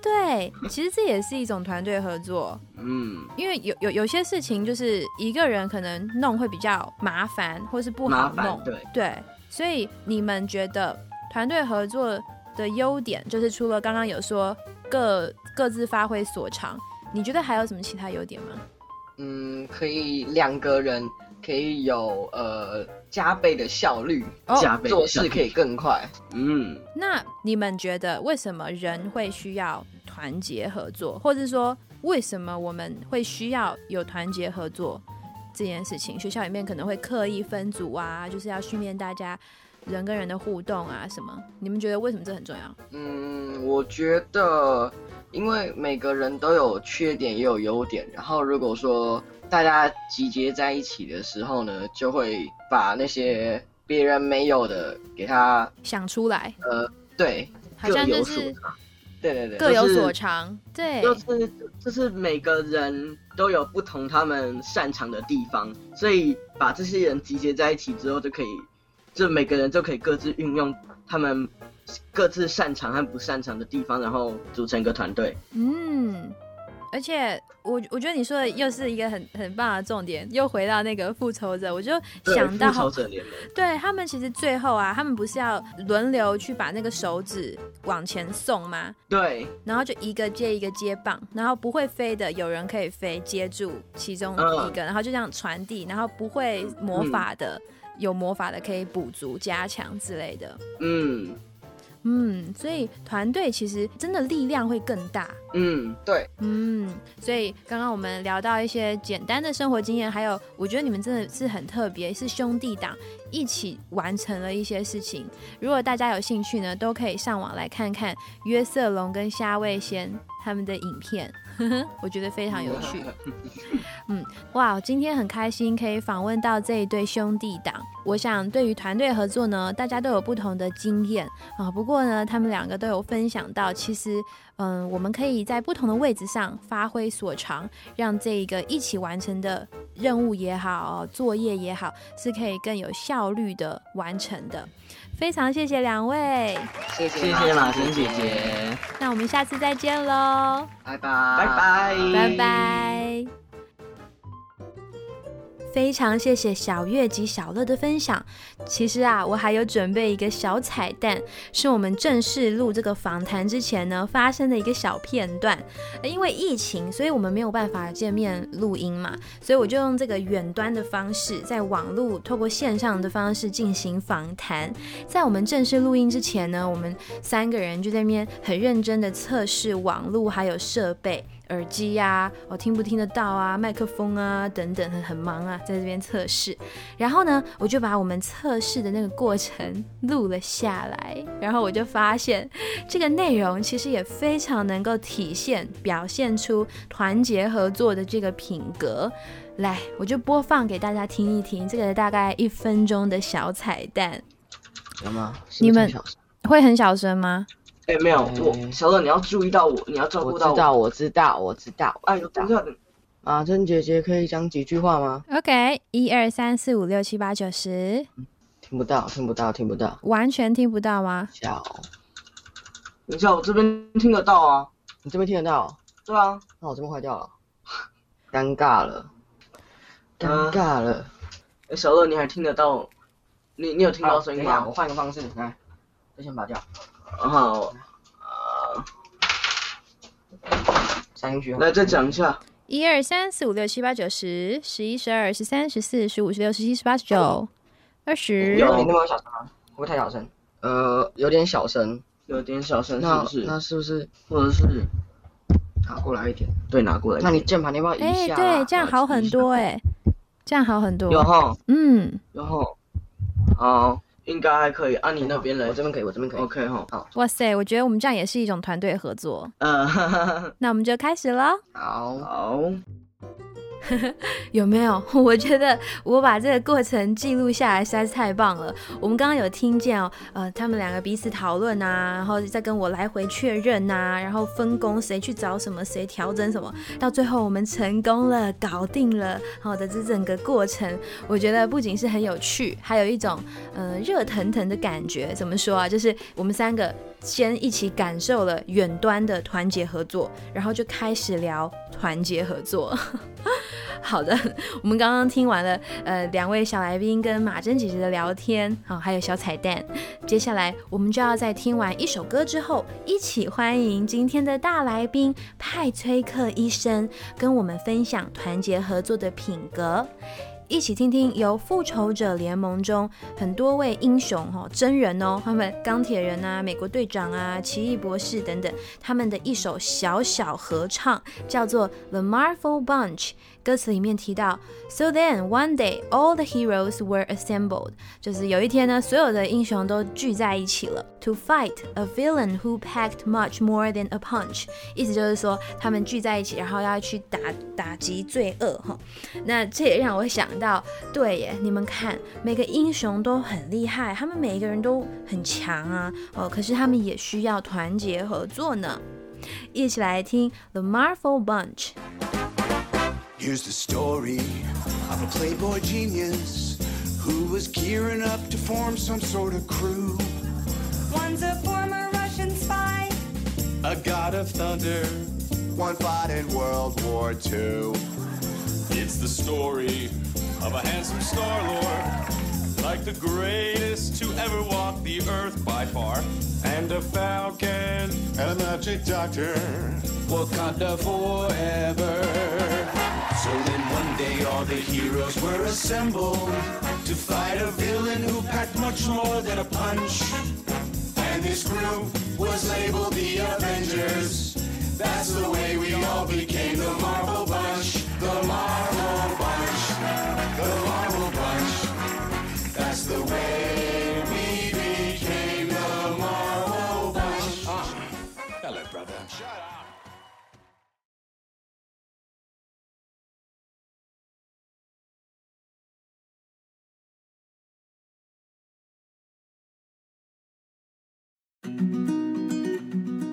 C: 对，其实这也是一种团队合作。嗯，因为有有有些事情就是一个人可能弄会比较麻烦，或是不好弄。
I: 对
C: 对，所以你们觉得？团队合作的优点就是除了刚刚有说各各自发挥所长，你觉得还有什么其他优点吗？
J: 嗯，可以两个人可以有呃加倍的效率，
I: 加倍
J: 做事可以更快。
C: 嗯，那你们觉得为什么人会需要团结合作，或者说为什么我们会需要有团结合作这件事情？学校里面可能会刻意分组啊，就是要训练大家。人跟人的互动啊，什么？你们觉得为什么这很重要？
J: 嗯，我觉得，因为每个人都有缺点也有优点，然后如果说大家集结在一起的时候呢，就会把那些别人没有的给他
C: 想出来。
J: 呃，对，
C: 好像就是
J: 对对对，
C: 各有所长。对，
I: 就是就是每个人都有不同他们擅长的地方，所以把这些人集结在一起之后，就可以。就每个人就可以各自运用他们各自擅长和不擅长的地方，然后组成一个团队。
C: 嗯，而且我我觉得你说的又是一个很很棒的重点，又回到那个复仇者，我就想到
I: 复仇者联盟，
C: 对他们其实最后啊，他们不是要轮流去把那个手指往前送吗？
I: 对，
C: 然后就一个接一个接棒，然后不会飞的有人可以飞接住其中一个，然后就这样传递，然后不会魔法的。有魔法的可以补足、加强之类的。嗯，嗯，所以团队其实真的力量会更大。
I: 嗯，
J: 对，
C: 嗯，所以刚刚我们聊到一些简单的生活经验，还有我觉得你们真的是很特别，是兄弟党一起完成了一些事情。如果大家有兴趣呢，都可以上网来看看约瑟龙跟虾味先他们的影片，我觉得非常有趣。嗯，哇，今天很开心可以访问到这一对兄弟党。我想对于团队合作呢，大家都有不同的经验啊。不过呢，他们两个都有分享到，其实嗯，我们可以在不同的位置上发挥所长，让这一个一起完成的任务也好，作业也好，是可以更有效率的完成的。非常谢谢两位，
J: 谢
I: 谢谢马神姐姐，
C: 那我们下次再见喽，
J: 拜拜。
I: 拜拜。
C: 拜拜。非常谢谢小月及小乐的分享。其实啊，我还有准备一个小彩蛋，是我们正式录这个访谈之前呢发生的一个小片段。因为疫情，所以我们没有办法见面录音嘛，所以我就用这个远端的方式，在网络透过线上的方式进行访谈。在我们正式录音之前呢，我们三个人就在那边很认真的测试网络还有设备。耳机呀，我听不听得到啊？麦克风啊，等等，很很忙啊，在这边测试。然后呢，我就把我们测试的那个过程录了下来。然后我就发现，这个内容其实也非常能够体现、表现出团结合作的这个品格。来，我就播放给大家听一听，这个大概一分钟的小彩蛋。你们会很小声吗？
I: 哎，没有，我小乐，你要注意到我，你要照顾到
J: 我。我知道，我知道，我知道。
I: 哎呦，等一下，
J: 马珍姐姐可以讲几句话吗
C: ？OK，一二三四五六七八九十。
J: 听不到，听不到，听不到。
C: 完全听不到吗？
J: 小，
I: 等一下，我这边听得到啊。
J: 你这边听得到？
I: 对啊。
J: 那我这边坏掉了，尴尬了，尴尬了。
I: 哎，小乐，你还听得到？你你有听到声音吗？
J: 我换个方式，来，先拔掉。
I: 好，
J: 三句，
I: 来再讲一下。
C: 一二三四五六七八九十十一十二十三十四十五十六十七十八十九二十。
J: 有你那么小声吗？会不会太小声？呃，有点小声，
I: 有点小声，是不是？
J: 那是不是？
I: 或者是
J: 拿过来一点？
I: 对，拿过来。
J: 那你键盘你要不要移下？
C: 哎，对，这样好很多哎，这样好很多。
I: 有哈，
C: 嗯，
I: 有哈，好。应该还可以，啊你那边来，
J: 我这边可以，我这边可以
I: ，OK 哈，
J: 好。
C: 哇塞，我觉得我们这样也是一种团队合作。
I: 嗯，
C: 那我们就开始了。
J: 好，
I: 好。
C: 有没有？我觉得我把这个过程记录下来实在是太棒了。我们刚刚有听见哦，呃，他们两个彼此讨论啊，然后再跟我来回确认呐，然后分工谁去找什么，谁调整什么，到最后我们成功了，搞定了。好的，这整个过程，我觉得不仅是很有趣，还有一种呃热腾腾的感觉。怎么说啊？就是我们三个先一起感受了远端的团结合作，然后就开始聊团结合作。好的，我们刚刚听完了呃两位小来宾跟马珍姐姐的聊天，好，还有小彩蛋。接下来我们就要在听完一首歌之后，一起欢迎今天的大来宾派崔克医生，跟我们分享团结合作的品格。一起听听由复仇者联盟中很多位英雄哈真人哦，他们钢铁人啊、美国队长啊、奇异博士等等，他们的一首小小合唱，叫做《The Marvel Bunch》。歌词里面提到，So then one day all the heroes were assembled，就是有一天呢，所有的英雄都聚在一起了，to fight a villain who packed much more than a punch。意思就是说，他们聚在一起，然后要去打打击罪恶哈。那这也让我想到，对耶，你们看，每个英雄都很厉害，他们每一个人都很强啊，哦，可是他们也需要团结合作呢。一起来听 The Marvel Bunch。
L: Here's the story of a playboy genius who was gearing up to form some sort of crew.
M: One's a former Russian spy,
L: a god of thunder, one fought in World War II. It's the story of a handsome Star Lord, like the greatest to ever walk the earth by far, and a falcon and a magic doctor, Wakanda forever. So then one day all the heroes were assembled to fight a villain who packed much more than a punch. And this his crew was labeled the Avengers. That's the way we all became the Marvel Bunch. The Marvel Bunch. The Marvel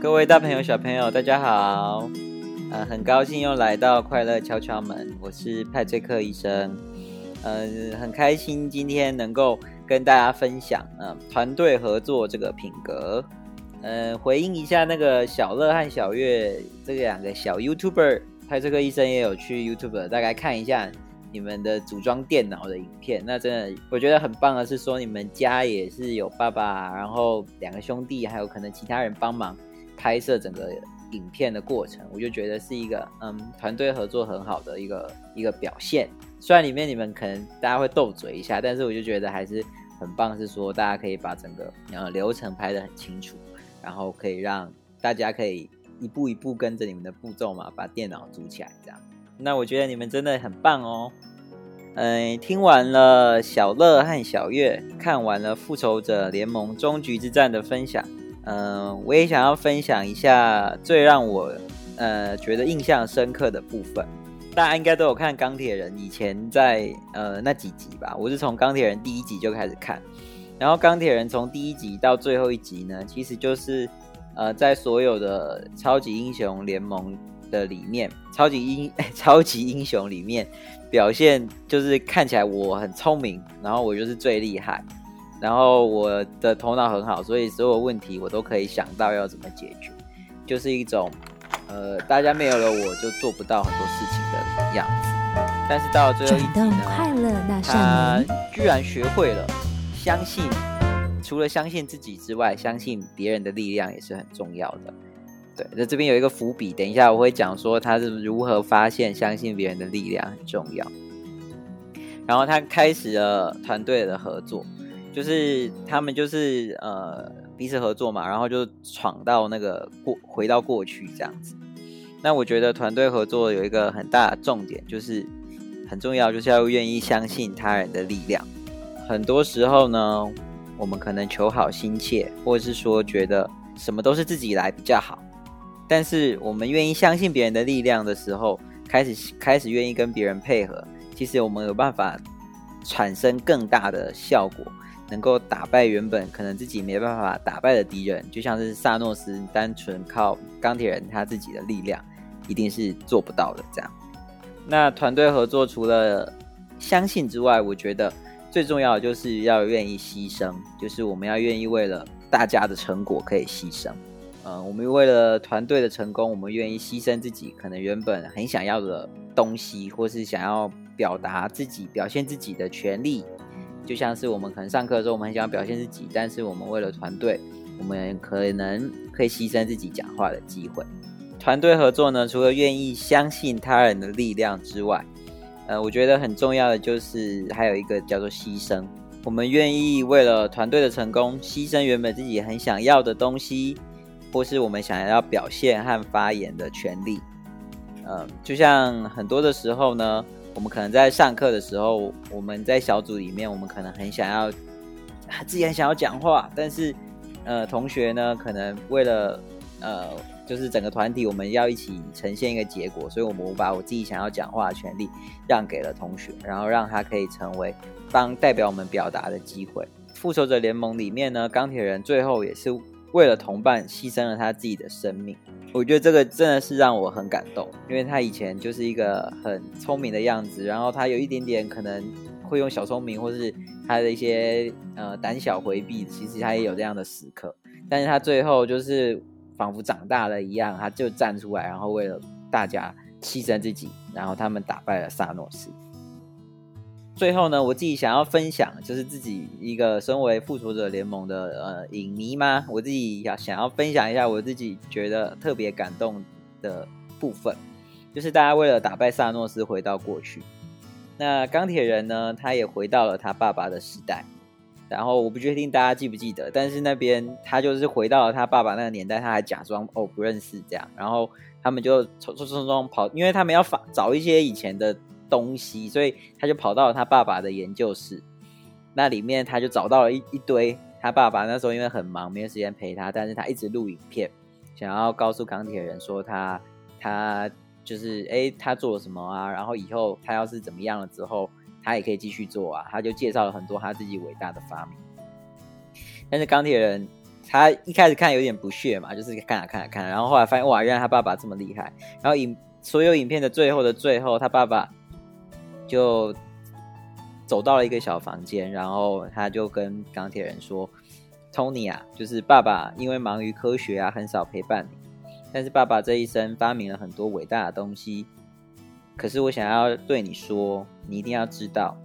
N: 各位大朋友、小朋友，大家好！呃，很高兴又来到快乐敲敲门，我是派翠克医生。呃，很开心今天能够跟大家分享，嗯、团队合作这个品格。呃，回应一下那个小乐和小月这两个小 YouTuber，派翠克医生也有去 YouTube 大概看一下你们的组装电脑的影片。那真的我觉得很棒的是说，你们家也是有爸爸，然后两个兄弟，还有可能其他人帮忙。拍摄整个影片的过程，我就觉得是一个嗯团队合作很好的一个一个表现。虽然里面你们可能大家会斗嘴一下，但是我就觉得还是很棒，是说大家可以把整个呃流程拍得很清楚，然后可以让大家可以一步一步跟着你们的步骤嘛，把电脑组起来这样。那我觉得你们真的很棒哦。嗯，听完了小乐和小月，看完了复仇者联盟终局之战的分享。嗯，我也想要分享一下最让我呃觉得印象深刻的部分。大家应该都有看钢铁人，以前在呃那几集吧，我是从钢铁人第一集就开始看。然后钢铁人从第一集到最后一集呢，其实就是呃在所有的超级英雄联盟的里面，超级英 超级英雄里面表现就是看起来我很聪明，然后我就是最厉害。然后我的头脑很好，所以所有问题我都可以想到要怎么解决，就是一种，呃，大家没有了我就做不到很多事情的样子。但是到了最后一集呢，他居然学会了相信，除了相信自己之外，相信别人的力量也是很重要的。对，那这边有一个伏笔，等一下我会讲说他是如何发现相信别人的力量很重要。然后他开始了团队的合作。就是他们就是呃彼此合作嘛，然后就闯到那个过回到过去这样子。那我觉得团队合作有一个很大的重点，就是很重要，就是要愿意相信他人的力量。很多时候呢，我们可能求好心切，或者是说觉得什么都是自己来比较好。但是我们愿意相信别人的力量的时候，开始开始愿意跟别人配合，其实我们有办法产生更大的效果。能够打败原本可能自己没办法打败的敌人，就像是萨诺斯，单纯靠钢铁人他自己的力量，一定是做不到的。这样，那团队合作除了相信之外，我觉得最重要的就是要愿意牺牲，就是我们要愿意为了大家的成果可以牺牲。嗯，我们为了团队的成功，我们愿意牺牲自己可能原本很想要的东西，或是想要表达自己、表现自己的权利。就像是我们可能上课的时候，我们很想要表现自己，但是我们为了团队，我们可能可以牺牲自己讲话的机会。团队合作呢，除了愿意相信他人的力量之外，呃，我觉得很重要的就是还有一个叫做牺牲。我们愿意为了团队的成功，牺牲原本自己很想要的东西，或是我们想要表现和发言的权利。嗯，就像很多的时候呢。我们可能在上课的时候，我们在小组里面，我们可能很想要自己很想要讲话，但是呃，同学呢，可能为了呃，就是整个团体我们要一起呈现一个结果，所以我们把我自己想要讲话的权利让给了同学，然后让他可以成为帮代表我们表达的机会。复仇者联盟里面呢，钢铁人最后也是为了同伴牺牲了他自己的生命。我觉得这个真的是让我很感动，因为他以前就是一个很聪明的样子，然后他有一点点可能会用小聪明，或是他的一些呃胆小回避，其实他也有这样的时刻。但是他最后就是仿佛长大了一样，他就站出来，然后为了大家牺牲自己，然后他们打败了萨诺斯。最后呢，我自己想要分享，就是自己一个身为复仇者联盟的呃影迷吗？我自己要想要分享一下我自己觉得特别感动的部分，就是大家为了打败萨诺斯回到过去，那钢铁人呢，他也回到了他爸爸的时代，然后我不确定大家记不记得，但是那边他就是回到了他爸爸那个年代，他还假装哦不认识这样，然后他们就匆匆匆匆跑，因为他们要找找一些以前的东西，所以他就跑到了他爸爸的研究室，那里面他就找到了一一堆他爸爸那时候因为很忙没有时间陪他，但是他一直录影片，想要告诉钢铁人说他他就是哎他做了什么啊，然后以后他要是怎么样了之后。他也可以继续做啊，他就介绍了很多他自己伟大的发明。但是钢铁人他一开始看有点不屑嘛，就是看啊看啊看，然后后来发现哇，原来他爸爸这么厉害。然后影所有影片的最后的最后，他爸爸就走到了一个小房间，然后他就跟钢铁人说：“Tony 啊，就是爸爸因为忙于科学啊，很少陪伴你。但是爸爸这一生发明了很多伟大的东西。”可是我想要对你说，你一定要知道，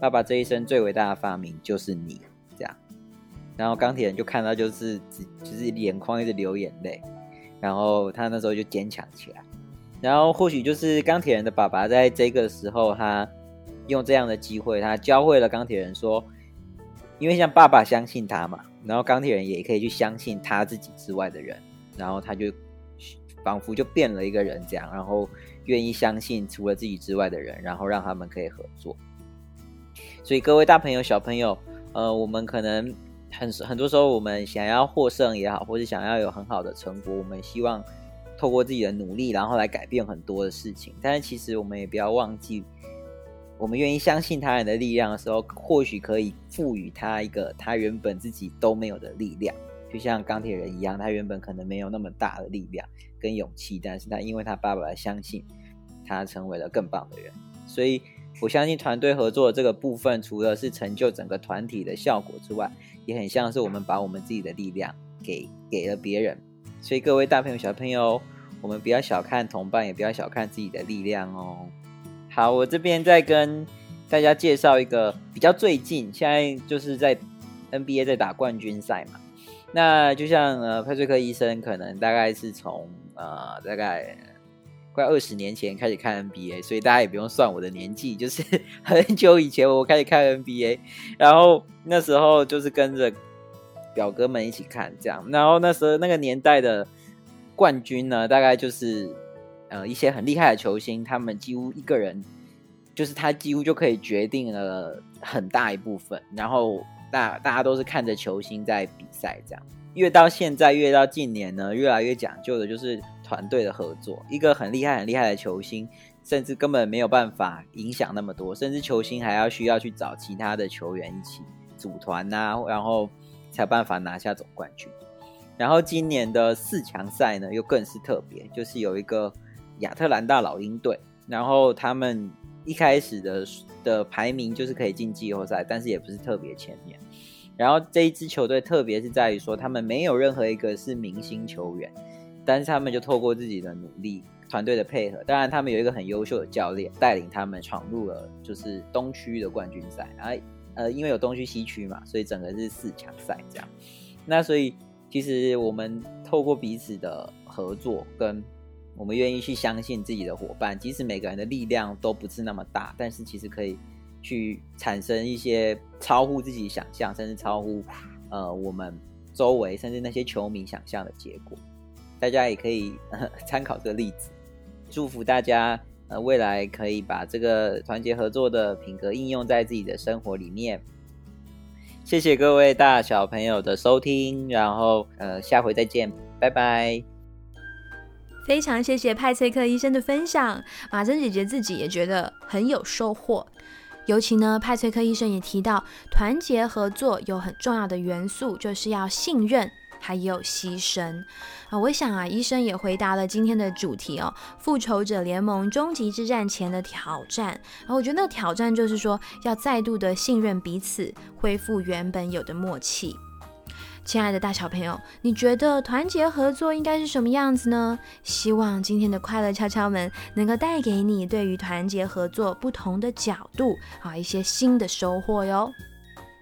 N: 爸爸这一生最伟大的发明就是你。这样，然后钢铁人就看到，就是只就是眼眶一直流眼泪，然后他那时候就坚强起来。然后或许就是钢铁人的爸爸在这个时候，他用这样的机会，他教会了钢铁人说，因为像爸爸相信他嘛，然后钢铁人也可以去相信他自己之外的人，然后他就仿佛就变了一个人这样，然后。愿意相信除了自己之外的人，然后让他们可以合作。所以各位大朋友、小朋友，呃，我们可能很很多时候，我们想要获胜也好，或者想要有很好的成果，我们希望透过自己的努力，然后来改变很多的事情。但是其实我们也不要忘记，我们愿意相信他人的力量的时候，或许可以赋予他一个他原本自己都没有的力量。就像钢铁人一样，他原本可能没有那么大的力量跟勇气，但是他因为他爸爸相信，他成为了更棒的人。所以我相信团队合作这个部分，除了是成就整个团体的效果之外，也很像是我们把我们自己的力量给给了别人。所以各位大朋友小朋友，我们不要小看同伴，也不要小看自己的力量哦。好，我这边再跟大家介绍一个比较最近，现在就是在 NBA 在打冠军赛嘛。那就像呃，派瑞克医生可能大概是从呃大概快二十年前开始看 NBA，所以大家也不用算我的年纪，就是 很久以前我开始看 NBA，然后那时候就是跟着表哥们一起看这样，然后那时候那个年代的冠军呢，大概就是呃一些很厉害的球星，他们几乎一个人就是他几乎就可以决定了很大一部分，然后。大大家都是看着球星在比赛，这样越到现在越到近年呢，越来越讲究的就是团队的合作。一个很厉害很厉害的球星，甚至根本没有办法影响那么多，甚至球星还要需要去找其他的球员一起组团呐，然后才办法拿下总冠军。然后今年的四强赛呢，又更是特别，就是有一个亚特兰大老鹰队，然后他们一开始的。的排名就是可以进季后赛，但是也不是特别前面。然后这一支球队特别是在于说，他们没有任何一个是明星球员，但是他们就透过自己的努力、团队的配合，当然他们有一个很优秀的教练带领他们闯入了就是东区的冠军赛。然后呃，因为有东区、西区嘛，所以整个是四强赛这样。那所以其实我们透过彼此的合作跟。我们愿意去相信自己的伙伴，即使每个人的力量都不是那么大，但是其实可以去产生一些超乎自己想象，甚至超乎呃我们周围甚至那些球迷想象的结果。大家也可以参考这个例子，祝福大家呃未来可以把这个团结合作的品格应用在自己的生活里面。谢谢各位大小朋友的收听，然后呃下回再见，拜拜。
C: 非常谢谢派翠克医生的分享，马珍姐姐自己也觉得很有收获。尤其呢，派翠克医生也提到，团结合作有很重要的元素，就是要信任，还有牺牲啊。我想啊，医生也回答了今天的主题哦，复仇者联盟终极之战前的挑战。然后我觉得那个挑战就是说，要再度的信任彼此，恢复原本有的默契。亲爱的大小朋友，你觉得团结合作应该是什么样子呢？希望今天的快乐敲敲门能够带给你对于团结合作不同的角度，啊，一些新的收获哟。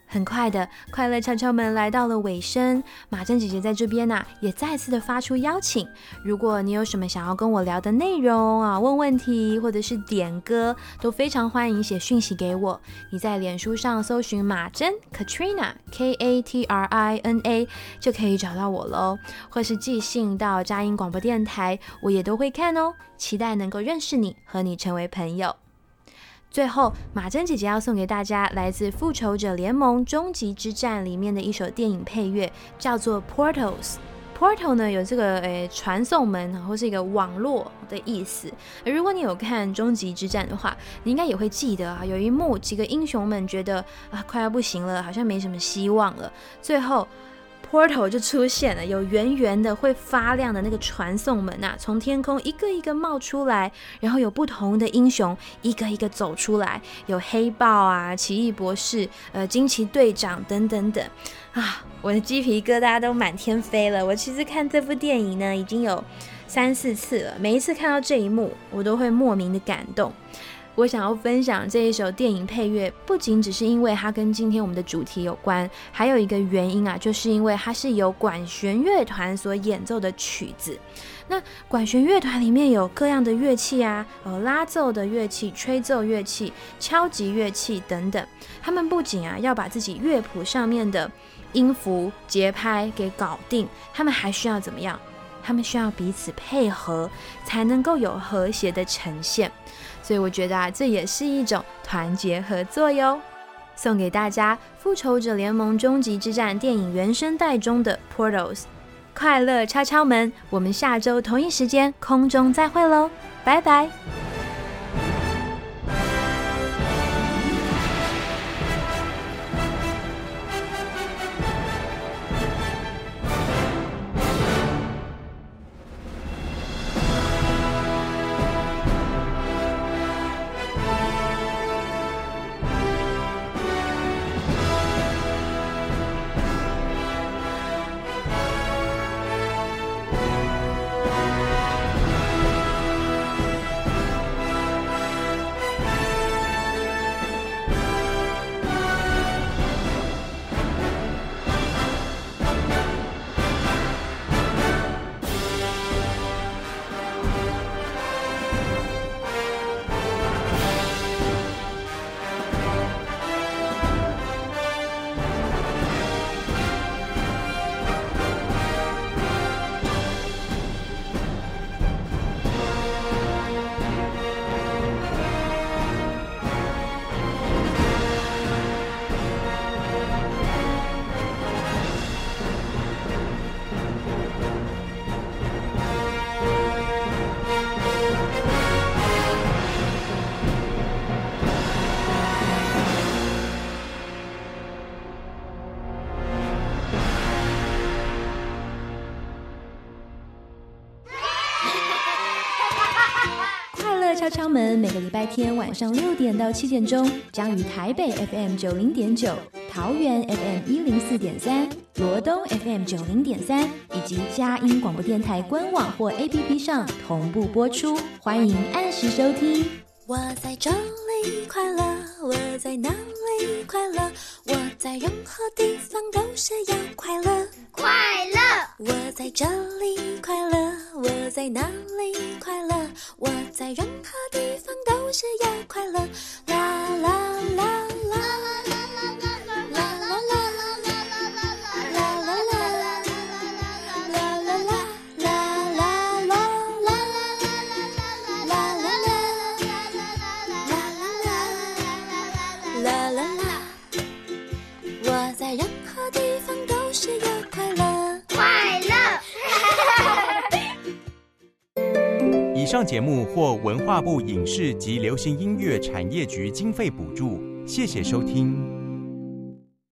C: 很快的，快乐敲敲门来到了尾声。马珍姐姐在这边呐、也再次的发出邀请。如果你有什么想要跟我聊的内容啊，问问题或者是点歌，都非常欢迎写讯息给我。你在脸书上搜寻马珍 Katrina K A T R I N A 就可以找到我喽，或是寄信到佳音广播电台，我也都会看哦。期待能够认识你，和你成为朋友。最后，马珍姐姐要送给大家来自《复仇者联盟：终极之战》里面的一首电影配乐，叫做《Portals》。Portal 呢有这个诶传送门或是一个网络的意思。如果你有看《终极之战》的话，你应该也会记得啊，有一幕几个英雄们觉得啊快要不行了，好像没什么希望了，最后。Portal 就出现了，有圆圆的会发亮的那个传送门啊，从天空一个一个冒出来，然后有不同的英雄一个一个走出来，有黑豹啊、奇异博士、呃惊奇队长等等等啊，我的鸡皮疙瘩都满天飞了。我其实看这部电影呢已经有三四次了，每一次看到这一幕，我都会莫名的感动。我想要分享这一首电影配乐，不仅只是因为它跟今天我们的主题有关，还有一个原因啊，就是因为它是由管弦乐团所演奏的曲子。那管弦乐团里面有各样的乐器啊，呃，拉奏的乐器、吹奏乐器、敲击乐器等等。他们不仅啊要把自己乐谱上面的音符、节拍给搞定，他们还需要怎么样？他们需要彼此配合，才能够有和谐的呈现。所以我觉得啊，这也是一种团结合作哟。送给大家《复仇者联盟：终极之战》电影原声带中的 Portals，快乐敲敲门。我们下周同一时间空中再会喽，拜拜。礼拜天晚上六点到七点钟，将于台北 FM 九零点九、桃园 FM 一零四点三、罗东 FM 九零点三以及佳音广播电台官网或 APP 上同步播出，欢迎按时收听。
D: 我在这里快乐，我在哪里快乐？我在任何地方都是要快乐，快乐。我在这里快乐，我在哪里快乐？我在任何地方都是要快乐，啦啦啦啦啦啦啦
A: 上节目获文化部影视及流行音乐产业局经费补助，谢谢收听。